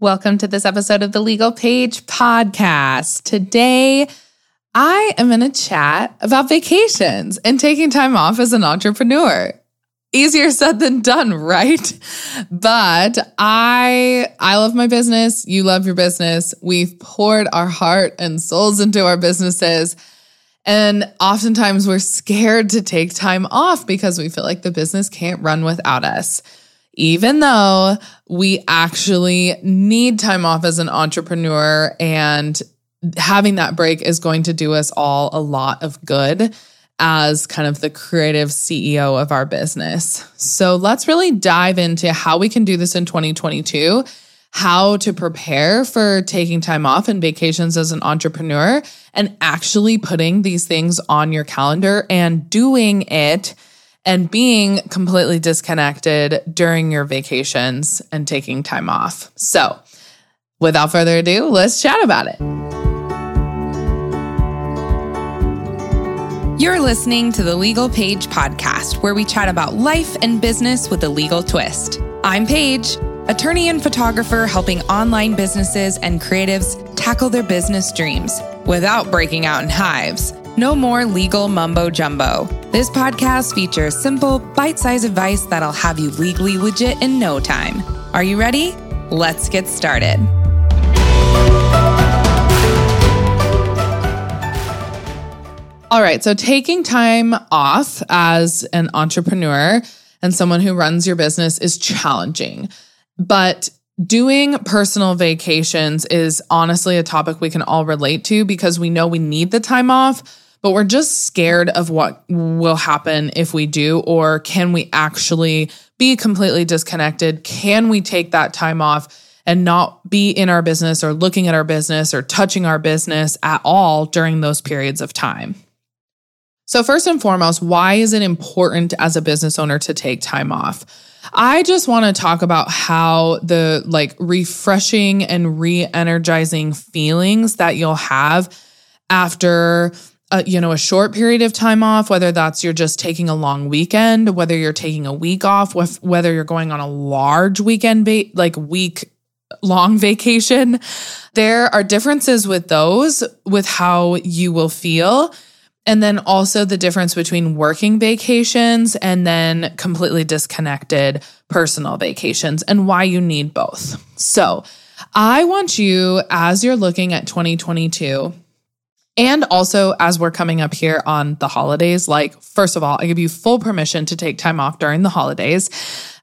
Welcome to this episode of the Legal Paige podcast. Today, I am going to chat about vacations and taking time off as an entrepreneur. Easier said than done, right? But I I love my business, you love your business. We've poured our heart and souls into our businesses. And oftentimes we're scared to take time off because we feel like the business can't run without us even though we actually need time off as an entrepreneur and having that break is going to do us all a lot of good as kind of the creative CEO of our business. So let's really dive into how we can do this in 2022, how to prepare for taking time off and vacations as an entrepreneur, and actually putting these things on your calendar and doing it and being completely disconnected during your vacations and taking time off. So, without further ado, let's chat about it. You're listening to the Legal Paige podcast, where we chat about life and business with a legal twist. I'm Paige, attorney and photographer helping online businesses and creatives tackle their business dreams without breaking out in hives. No more legal mumbo jumbo. This podcast features simple, bite sized advice that'll have you legally legit in no time. Are you ready? Let's get started. All right, so taking time off as an entrepreneur and someone who runs your business is challenging. But doing personal vacations is honestly a topic we can all relate to because we know we need the time off but we're just scared of what will happen if we do, or can we actually be completely disconnected? Can we take that time off and not be in our business or looking at our business or touching our business at all during those periods of time? So, first and foremost, why is it important as a business owner to take time off? I just want to talk about how the like refreshing and re energizing feelings that you'll have after a, you know, a short period of time off, whether that's you're just taking a long weekend, whether you're taking a week off, whether you're going on a large weekend, va- like week long vacation. There are differences with those, with how you will feel. And then also the difference between working vacations and then completely disconnected personal vacations and why you need both. So I want you, as you're looking at 2022, and also, as we're coming up here on the holidays, like, first of all, I give you full permission to take time off during the holidays.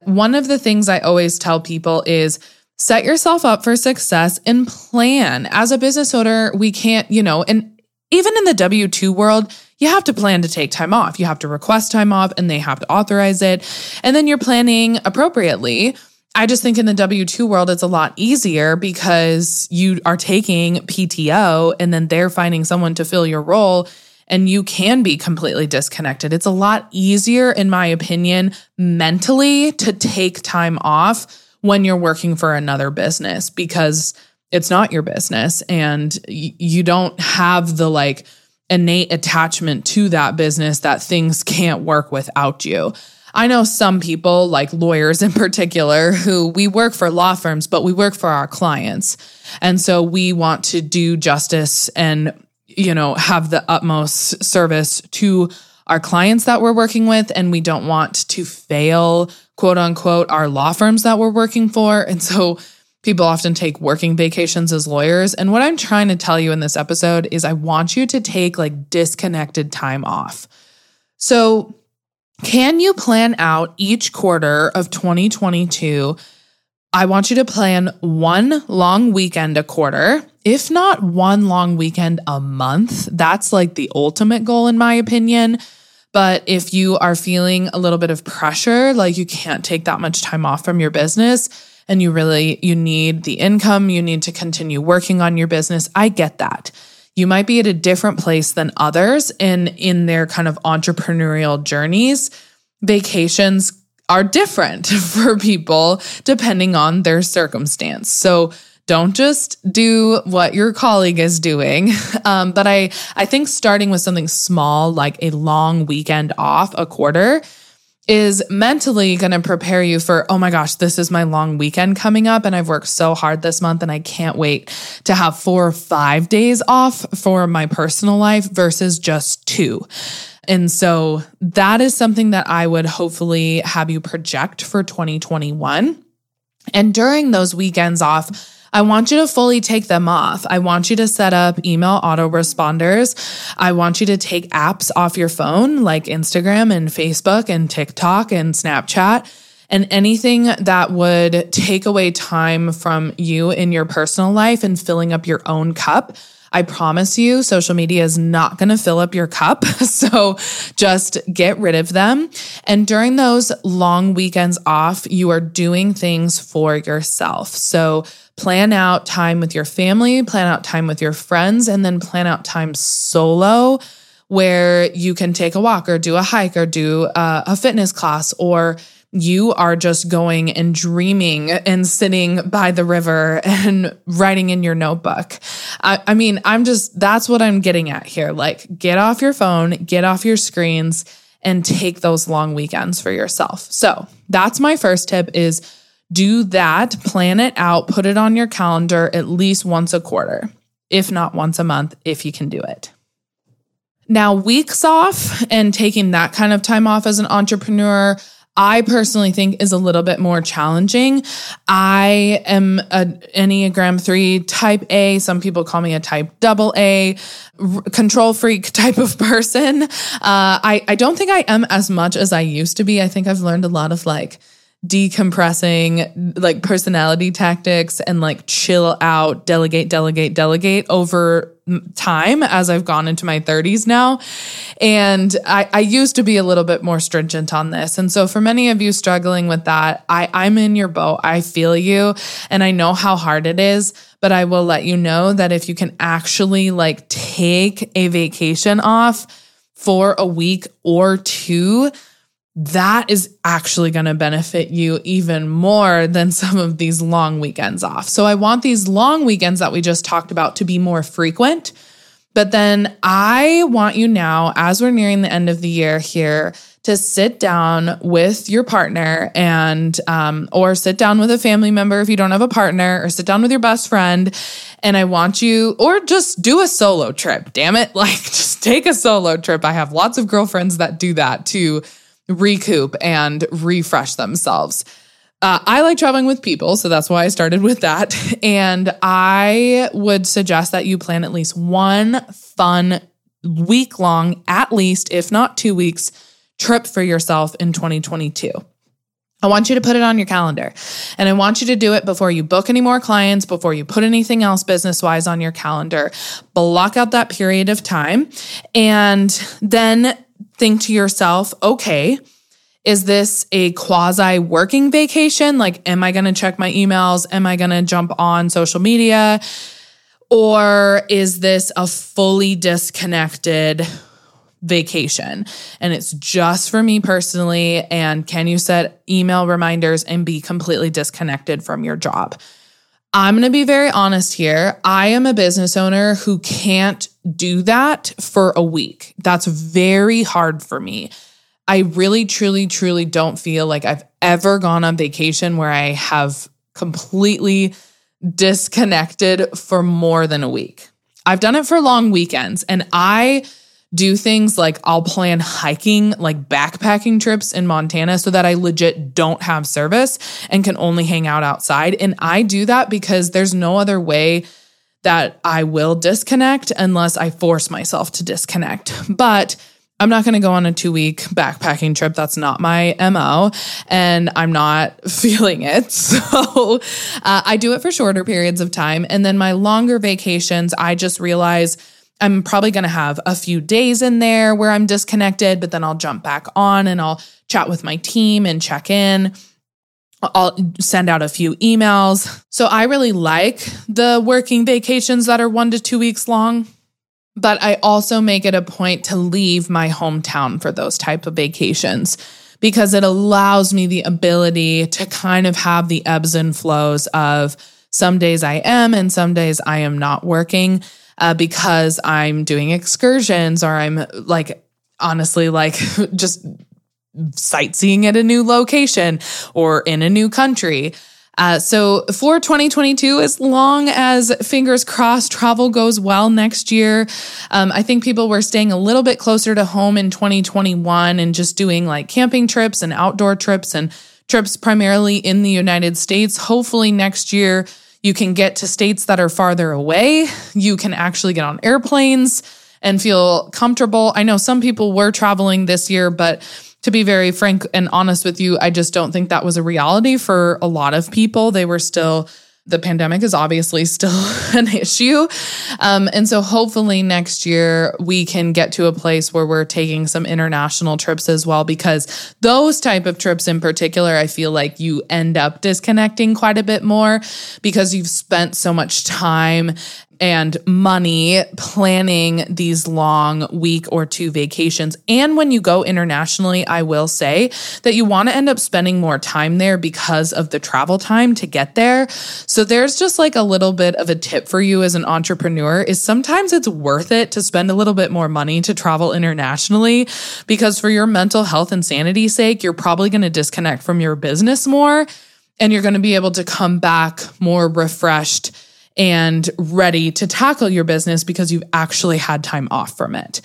One of the things I always tell people is set yourself up for success and plan. As a business owner, we can't, you know, and even in the W 2 world, you have to plan to take time off. You have to request time off and they have to authorize it. And then you're planning appropriately. I just think in the W 2 world, it's a lot easier because you are taking PTO and then they're finding someone to fill your role and you can be completely disconnected. It's a lot easier, in my opinion, mentally to take time off when you're working for another business because it's not your business and you don't have the like innate attachment to that business that things can't work without you. I know some people, like lawyers in particular, who we work for law firms, but we work for our clients. And so we want to do justice and, you know, have the utmost service to our clients that we're working with. And we don't want to fail, quote unquote, our law firms that we're working for. And so people often take working vacations as lawyers. And what I'm trying to tell you in this episode is I want you to take like disconnected time off. So, can you plan out each quarter of 2022? I want you to plan one long weekend a quarter, if not one long weekend a month. That's like the ultimate goal, in my opinion. But if you are feeling a little bit of pressure, like you can't take that much time off from your business and you really you need the income, you need to continue working on your business, I get that you might be at a different place than others in in their kind of entrepreneurial journeys. Vacations are different for people depending on their circumstance. So don't just do what your colleague is doing. Um, but i i think starting with something small like a long weekend off a quarter is mentally going to prepare you for, oh my gosh, this is my long weekend coming up. And I've worked so hard this month and I can't wait to have four or five days off for my personal life versus just two. And so that is something that I would hopefully have you project for 2021. And during those weekends off, I want you to fully take them off. I want you to set up email autoresponders. I want you to take apps off your phone like Instagram and Facebook and TikTok and Snapchat and anything that would take away time from you in your personal life and filling up your own cup. I promise you, social media is not going to fill up your cup. So just get rid of them. And during those long weekends off, you are doing things for yourself. So plan out time with your family, plan out time with your friends, and then plan out time solo where you can take a walk or do a hike or do a, a fitness class or you are just going and dreaming and sitting by the river and writing in your notebook. I, I, mean, I'm just, that's what I'm getting at here. Like, get off your phone, get off your screens, and take those long weekends for yourself. So, that's my first tip is do that, plan it out, put it on your calendar at least once a quarter, if not once a month, if you can do it. Now, weeks off and taking that kind of time off as an entrepreneur, I personally think is a little bit more challenging. I am a Enneagram 3 type A. Some people call me a type double A, r- control freak type of person. Uh, I, I don't think I am as much as I used to be. I think I've learned a lot of like, decompressing like personality tactics and like chill out, delegate, delegate, delegate over time as I've gone into my 30s now. And I, I used to be a little bit more stringent on this. And so for many of you struggling with that, I, I'm in your boat. I feel you and I know how hard it is, but I will let you know that if you can actually like take a vacation off for a week or two, that is actually going to benefit you even more than some of these long weekends off. So I want these long weekends that we just talked about to be more frequent. But then I want you now, as we're nearing the end of the year here, to sit down with your partner and, um, or sit down with a family member if you don't have a partner, or sit down with your best friend. And I want you, or just do a solo trip. Damn it. Like, just take a solo trip. I have lots of girlfriends that do that too recoup and refresh themselves. Uh, I like traveling with people, so that's why I started with that. And I would suggest that you plan at least one fun week long, at least, if not two weeks, trip for yourself in 2022. I want you to put it on your calendar and I want you to do it before you book any more clients, before you put anything else business wise on your calendar. Block out that period of time and then think to yourself, okay, is this a quasi working vacation? Like, am I going to check my emails? Am I going to jump on social media? Or is this a fully disconnected vacation and it's just for me personally? And can you set email reminders and be completely disconnected from your job? I'm going to be very honest here. I am a business owner who can't do that for a week. That's very hard for me. I really, truly, truly don't feel like I've ever gone on vacation where I have completely disconnected for more than a week. I've done it for long weekends and I do things like I'll plan hiking, like backpacking trips in Montana so that I legit don't have service and can only hang out outside. And I do that because there's no other way that I will disconnect unless I force myself to disconnect. But I'm not going to go on a two week backpacking trip. That's not my MO. And I'm not feeling it. So uh, I do it for shorter periods of time. And then my longer vacations, I just realize I'm probably going to have a few days in there where I'm disconnected, but then I'll jump back on and I'll chat with my team and check in. I'll send out a few emails. So I really like the working vacations that are one to two weeks long. But I also make it a point to leave my hometown for those type of vacations because it allows me the ability to kind of have the ebbs and flows of some days I am and some days I am not working uh, because I'm doing excursions or I'm like, honestly, like just sightseeing at a new location or in a new country. Uh, so for 2022, as long as fingers crossed travel goes well next year, um, I think people were staying a little bit closer to home in 2021 and just doing like camping trips and outdoor trips and trips primarily in the United States. Hopefully next year, you can get to states that are farther away. You can actually get on airplanes and feel comfortable. I know some people were traveling this year, but to be very frank and honest with you, I just don't think that was a reality for a lot of people. They were still the pandemic is obviously still an issue. Um, and so hopefully next year we can get to a place where we're taking some international trips as well, because those type of trips in particular, I feel like you end up disconnecting quite a bit more because you've spent so much time and money planning these long week or two vacations. And when you go internationally, I will say that you want to end up spending more time there because of the travel time to get there. So there's just like a little bit of a tip for you as an entrepreneur is sometimes it's worth it to spend a little bit more money to travel internationally because for your mental health and sanity sake, you're probably going to disconnect from your business more and you're going to be able to come back more refreshed and ready to tackle your business because you've actually had time off from it.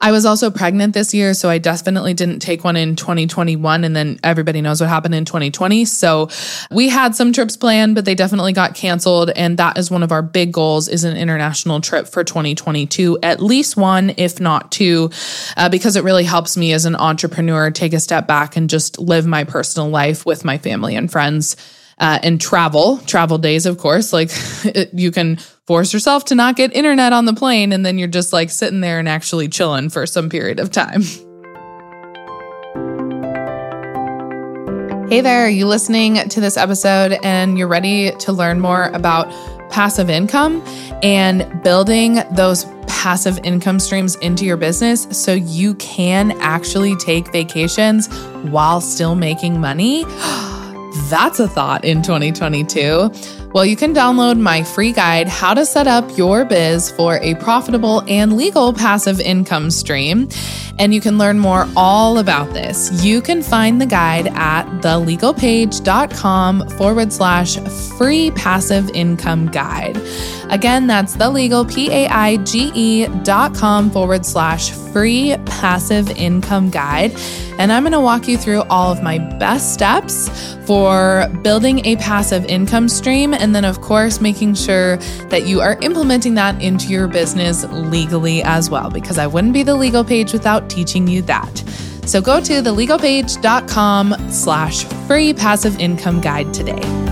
I was also pregnant this year, so I definitely didn't take one in 2021. And then everybody knows what happened in 2020. So we had some trips planned, but they definitely got canceled. And that is one of our big goals is an international trip for 2022, at least one, if not two, uh, because it really helps me as an entrepreneur take a step back and just live my personal life with my family and friends uh, and travel, travel days, of course. Like it, you can force yourself to not get internet on the plane, and then you're just like sitting there and actually chilling for some period of time. Hey there, are you listening to this episode and you're ready to learn more about passive income and building those passive income streams into your business so you can actually take vacations while still making money? That's a thought in 2022. Well, you can download my free guide, How to Set Up Your Biz for a Profitable and Legal Passive Income Stream. And you can learn more all about this. You can find the guide at thelegalpaige.com forward slash free passive income guide. Again, that's thelegal, P A I G E dot com forward slash free passive income guide. And I'm going to walk you through all of my best steps for building a passive income stream. And then, of course, making sure that you are implementing that into your business legally as well, because I wouldn't be the Legal Paige without teaching you that. So go to thelegalpaige.com slash free passive income guide today.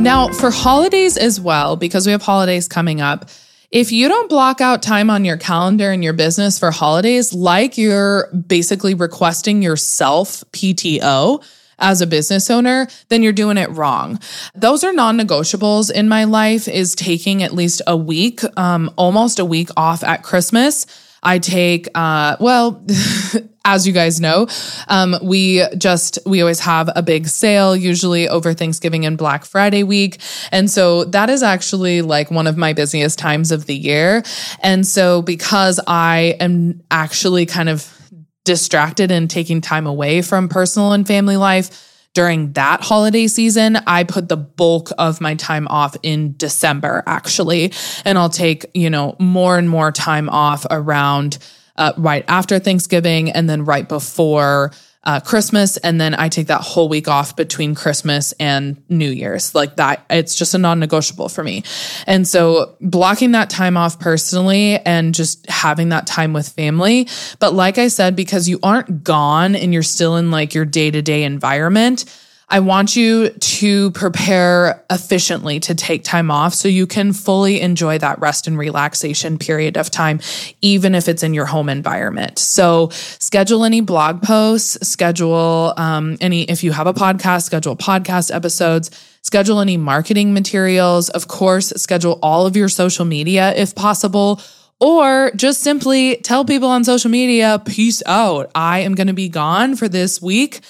Now, for holidays as well, because we have holidays coming up, if you don't block out time on your calendar and your business for holidays, like you're basically requesting yourself PTO, as a business owner, then you're doing it wrong. Those are non negotiables in my life is taking at least a week, um, almost a week off at Christmas. I take, uh, well, as you guys know, um, we just, we always have a big sale, usually over Thanksgiving and Black Friday week. And so that is actually like one of my busiest times of the year. And so because I am actually kind of distracted and taking time away from personal and family life, during that holiday season, I put the bulk of my time off in December, actually. And I'll take, you know, more and more time off around uh, right after Thanksgiving and then right before uh, Christmas, and then I take that whole week off between Christmas and New Year's. Like that, it's just a non negotiable for me. And so blocking that time off personally and just having that time with family. But like I said, because you aren't gone and you're still in like your day to day environment, I want you to prepare efficiently to take time off so you can fully enjoy that rest and relaxation period of time, even if it's in your home environment. So schedule any blog posts, schedule um, any, if you have a podcast, schedule podcast episodes schedule any marketing materials. Of course, schedule all of your social media if possible, or just simply tell people on social media, peace out. I am going to be gone for this week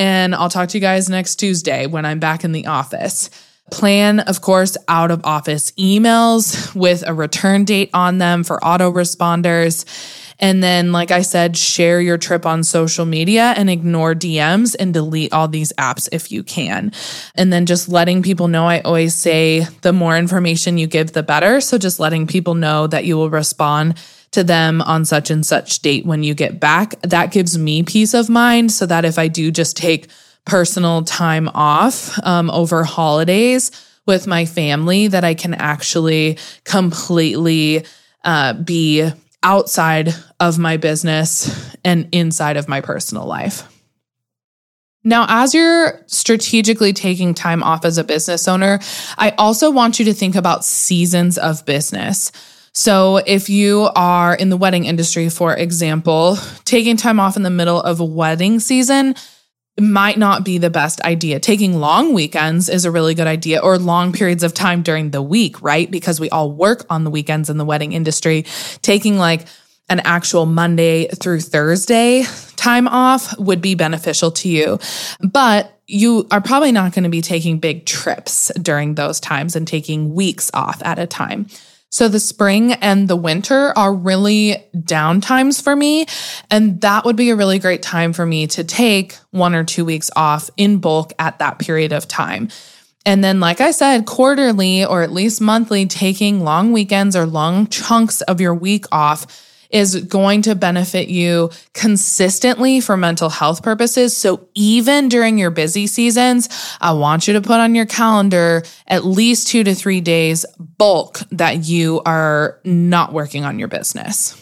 and I'll talk to you guys next Tuesday when I'm back in the office. Plan, of course, out of office emails with a return date on them for autoresponders. And then, like I said, share your trip on social media and ignore DMs and delete all these apps if you can. And then just letting people know, I always say the more information you give, the better. So just letting people know that you will respond to them on such and such date when you get back. That gives me peace of mind so that if I do just take personal time off um, over holidays with my family, that I can actually completely uh, be outside of my business and inside of my personal life. Now, as you're strategically taking time off as a business owner, I also want you to think about seasons of business. So, if you are in the wedding industry, for example, taking time off in the middle of a wedding season might not be the best idea. Taking long weekends is a really good idea, or long periods of time during the week, right? Because we all work on the weekends in the wedding industry. Taking like an actual Monday through Thursday time off would be beneficial to you. But you are probably not going to be taking big trips during those times and taking weeks off at a time. So the spring and the winter are really down times for me. And that would be a really great time for me to take one or two weeks off in bulk at that period of time. And then, like I said, quarterly or at least monthly, taking long weekends or long chunks of your week off is going to benefit you consistently for mental health purposes. So even during your busy seasons, I want you to put on your calendar at least two to three days bulk that you are not working on your business.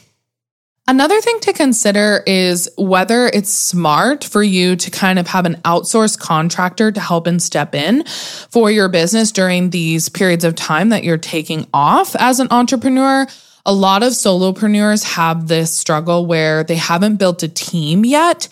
Another thing to consider is whether it's smart for you to kind of have an outsourced contractor to help and step in for your business during these periods of time that you're taking off as an entrepreneur a lot of solopreneurs have this struggle where they haven't built a team yet.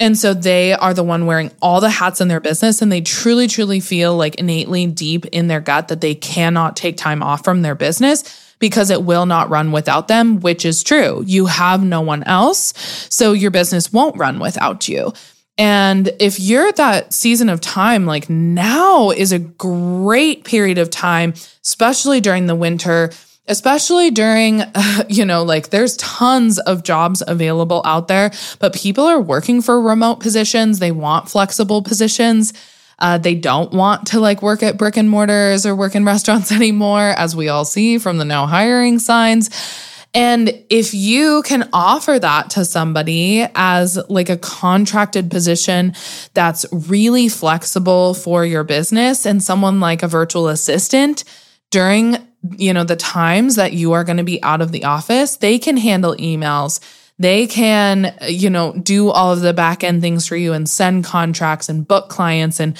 And so they are the one wearing all the hats in their business and they truly, truly feel like innately deep in their gut that they cannot take time off from their business because it will not run without them, which is true. You have no one else. So your business won't run without you. And if you're at that season of time, like now is a great period of time, especially during the winter especially during, you know, like there's tons of jobs available out there, but people are working for remote positions. They want flexible positions. Uh, they don't want to like work at brick and mortars or work in restaurants anymore, as we all see from the no hiring signs. And if you can offer that to somebody as like a contracted position that's really flexible for your business and someone like a virtual assistant during you know, the times that you are going to be out of the office, they can handle emails. They can, you know, do all of the back end things for you and send contracts and book clients and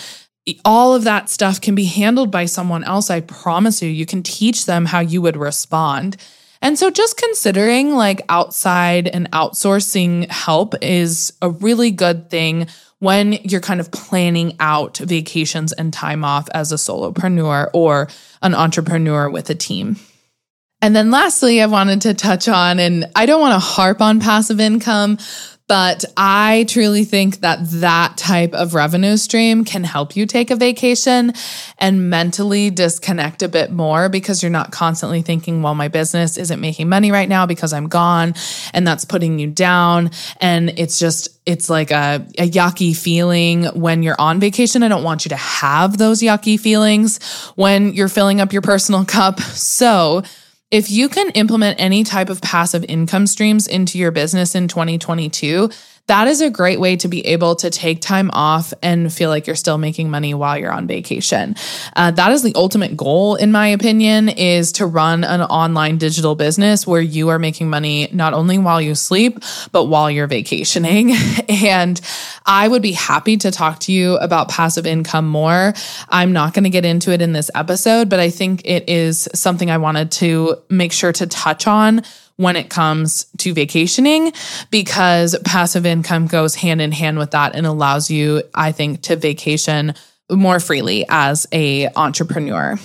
all of that stuff can be handled by someone else. I promise you, you can teach them how you would respond. And so just considering like outside and outsourcing help is a really good thing when you're kind of planning out vacations and time off as a solopreneur or an entrepreneur with a team. And then lastly, I wanted to touch on, and I don't want to harp on passive income, but I truly think that that type of revenue stream can help you take a vacation and mentally disconnect a bit more because you're not constantly thinking, well, my business isn't making money right now because I'm gone. And that's putting you down. And it's just, it's like a, a yucky feeling when you're on vacation. I don't want you to have those yucky feelings when you're filling up your personal cup. So, if you can implement any type of passive income streams into your business in 2022, that is a great way to be able to take time off and feel like you're still making money while you're on vacation. Uh, that is the ultimate goal, in my opinion, is to run an online digital business where you are making money not only while you sleep, but while you're vacationing. and I would be happy to talk to you about passive income more. I'm not going to get into it in this episode, but I think it is something I wanted to make sure to touch on when it comes to vacationing because passive income goes hand in hand with that and allows you, I think, to vacation more freely as a entrepreneur.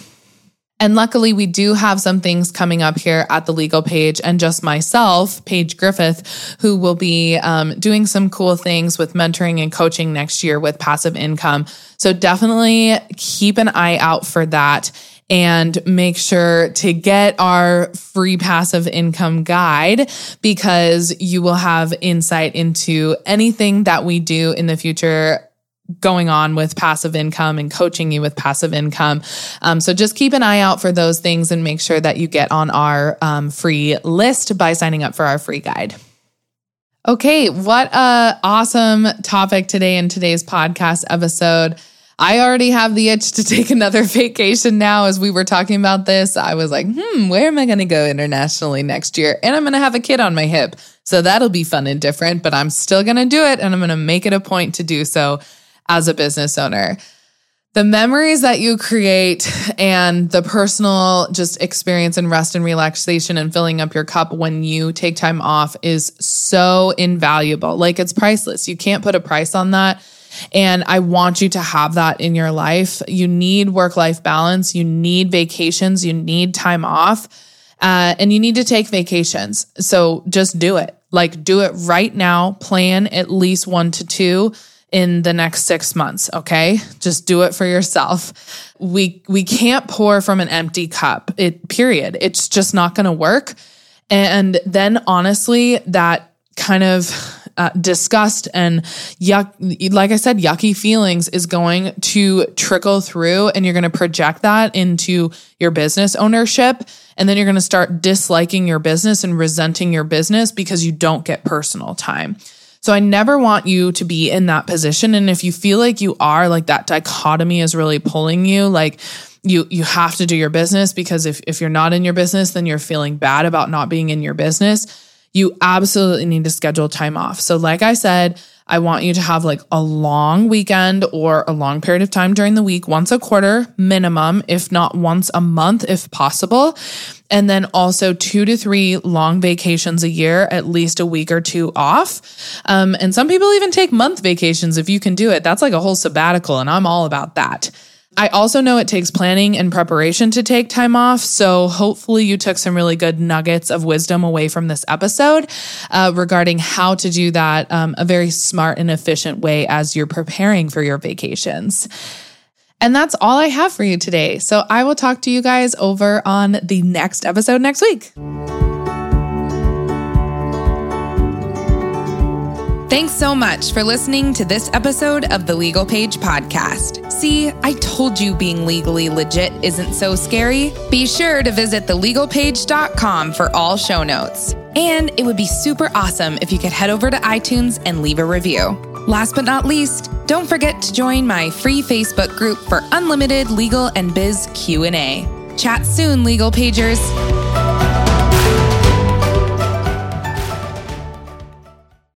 And luckily, we do have some things coming up here at the Legal Paige, and just myself, Paige Griffith, who will be um, doing some cool things with mentoring and coaching next year with passive income. So definitely keep an eye out for that. And make sure to get our free passive income guide because you will have insight into anything that we do in the future going on with passive income and coaching you with passive income. Um, so just keep an eye out for those things and make sure that you get on our um, free list by signing up for our free guide. Okay, what a awesome topic today in today's podcast episode. I already have the itch to take another vacation now. As we were talking about this, I was like, hmm, where am I going to go internationally next year? And I'm going to have a kid on my hip. So that'll be fun and different, but I'm still going to do it and I'm going to make it a point to do so as a business owner. The memories that you create and the personal just experience and rest and relaxation and filling up your cup when you take time off is so invaluable. Like it's priceless. You can't put a price on that. And I want you to have that in your life. You need work life balance, you need vacations, you need time off, uh, and you need to take vacations. So just do it. Like, do it right now. Plan at least one to two in the next 6 months, okay? Just do it for yourself. We we can't pour from an empty cup. It period. It's just not going to work. And then honestly, that kind of uh, disgust and yuck, like I said, yucky feelings is going to trickle through and you're going to project that into your business ownership. And then you're going to start disliking your business and resenting your business because you don't get personal time. So I never want you to be in that position. And if you feel like you are, like that dichotomy is really pulling you, like, you you have to do your business because if if you're not in your business then you're feeling bad about not being in your business you absolutely need to schedule time off. So, like I said, I want you to have like a long weekend or a long period of time during the week, once a quarter minimum, if not once a month, if possible. And then also two to three long vacations a year, at least a week or two off. Um, and some people even take month vacations if you can do it. That's like a whole sabbatical, and I'm all about that. I also know it takes planning and preparation to take time off. So hopefully you took some really good nuggets of wisdom away from this episode uh, regarding how to do that um, a very smart and efficient way as you're preparing for your vacations. And that's all I have for you today. So I will talk to you guys over on the next episode next week. Thanks so much for listening to this episode of the Legal Paige Podcast. See, I told you being legally legit isn't so scary. Be sure to visit thelegalpaige.com for all show notes. And it would be super awesome if you could head over to iTunes and leave a review. Last but not least, don't forget to join my free Facebook group for unlimited legal and biz Q&A. Chat soon, Legal Paigers.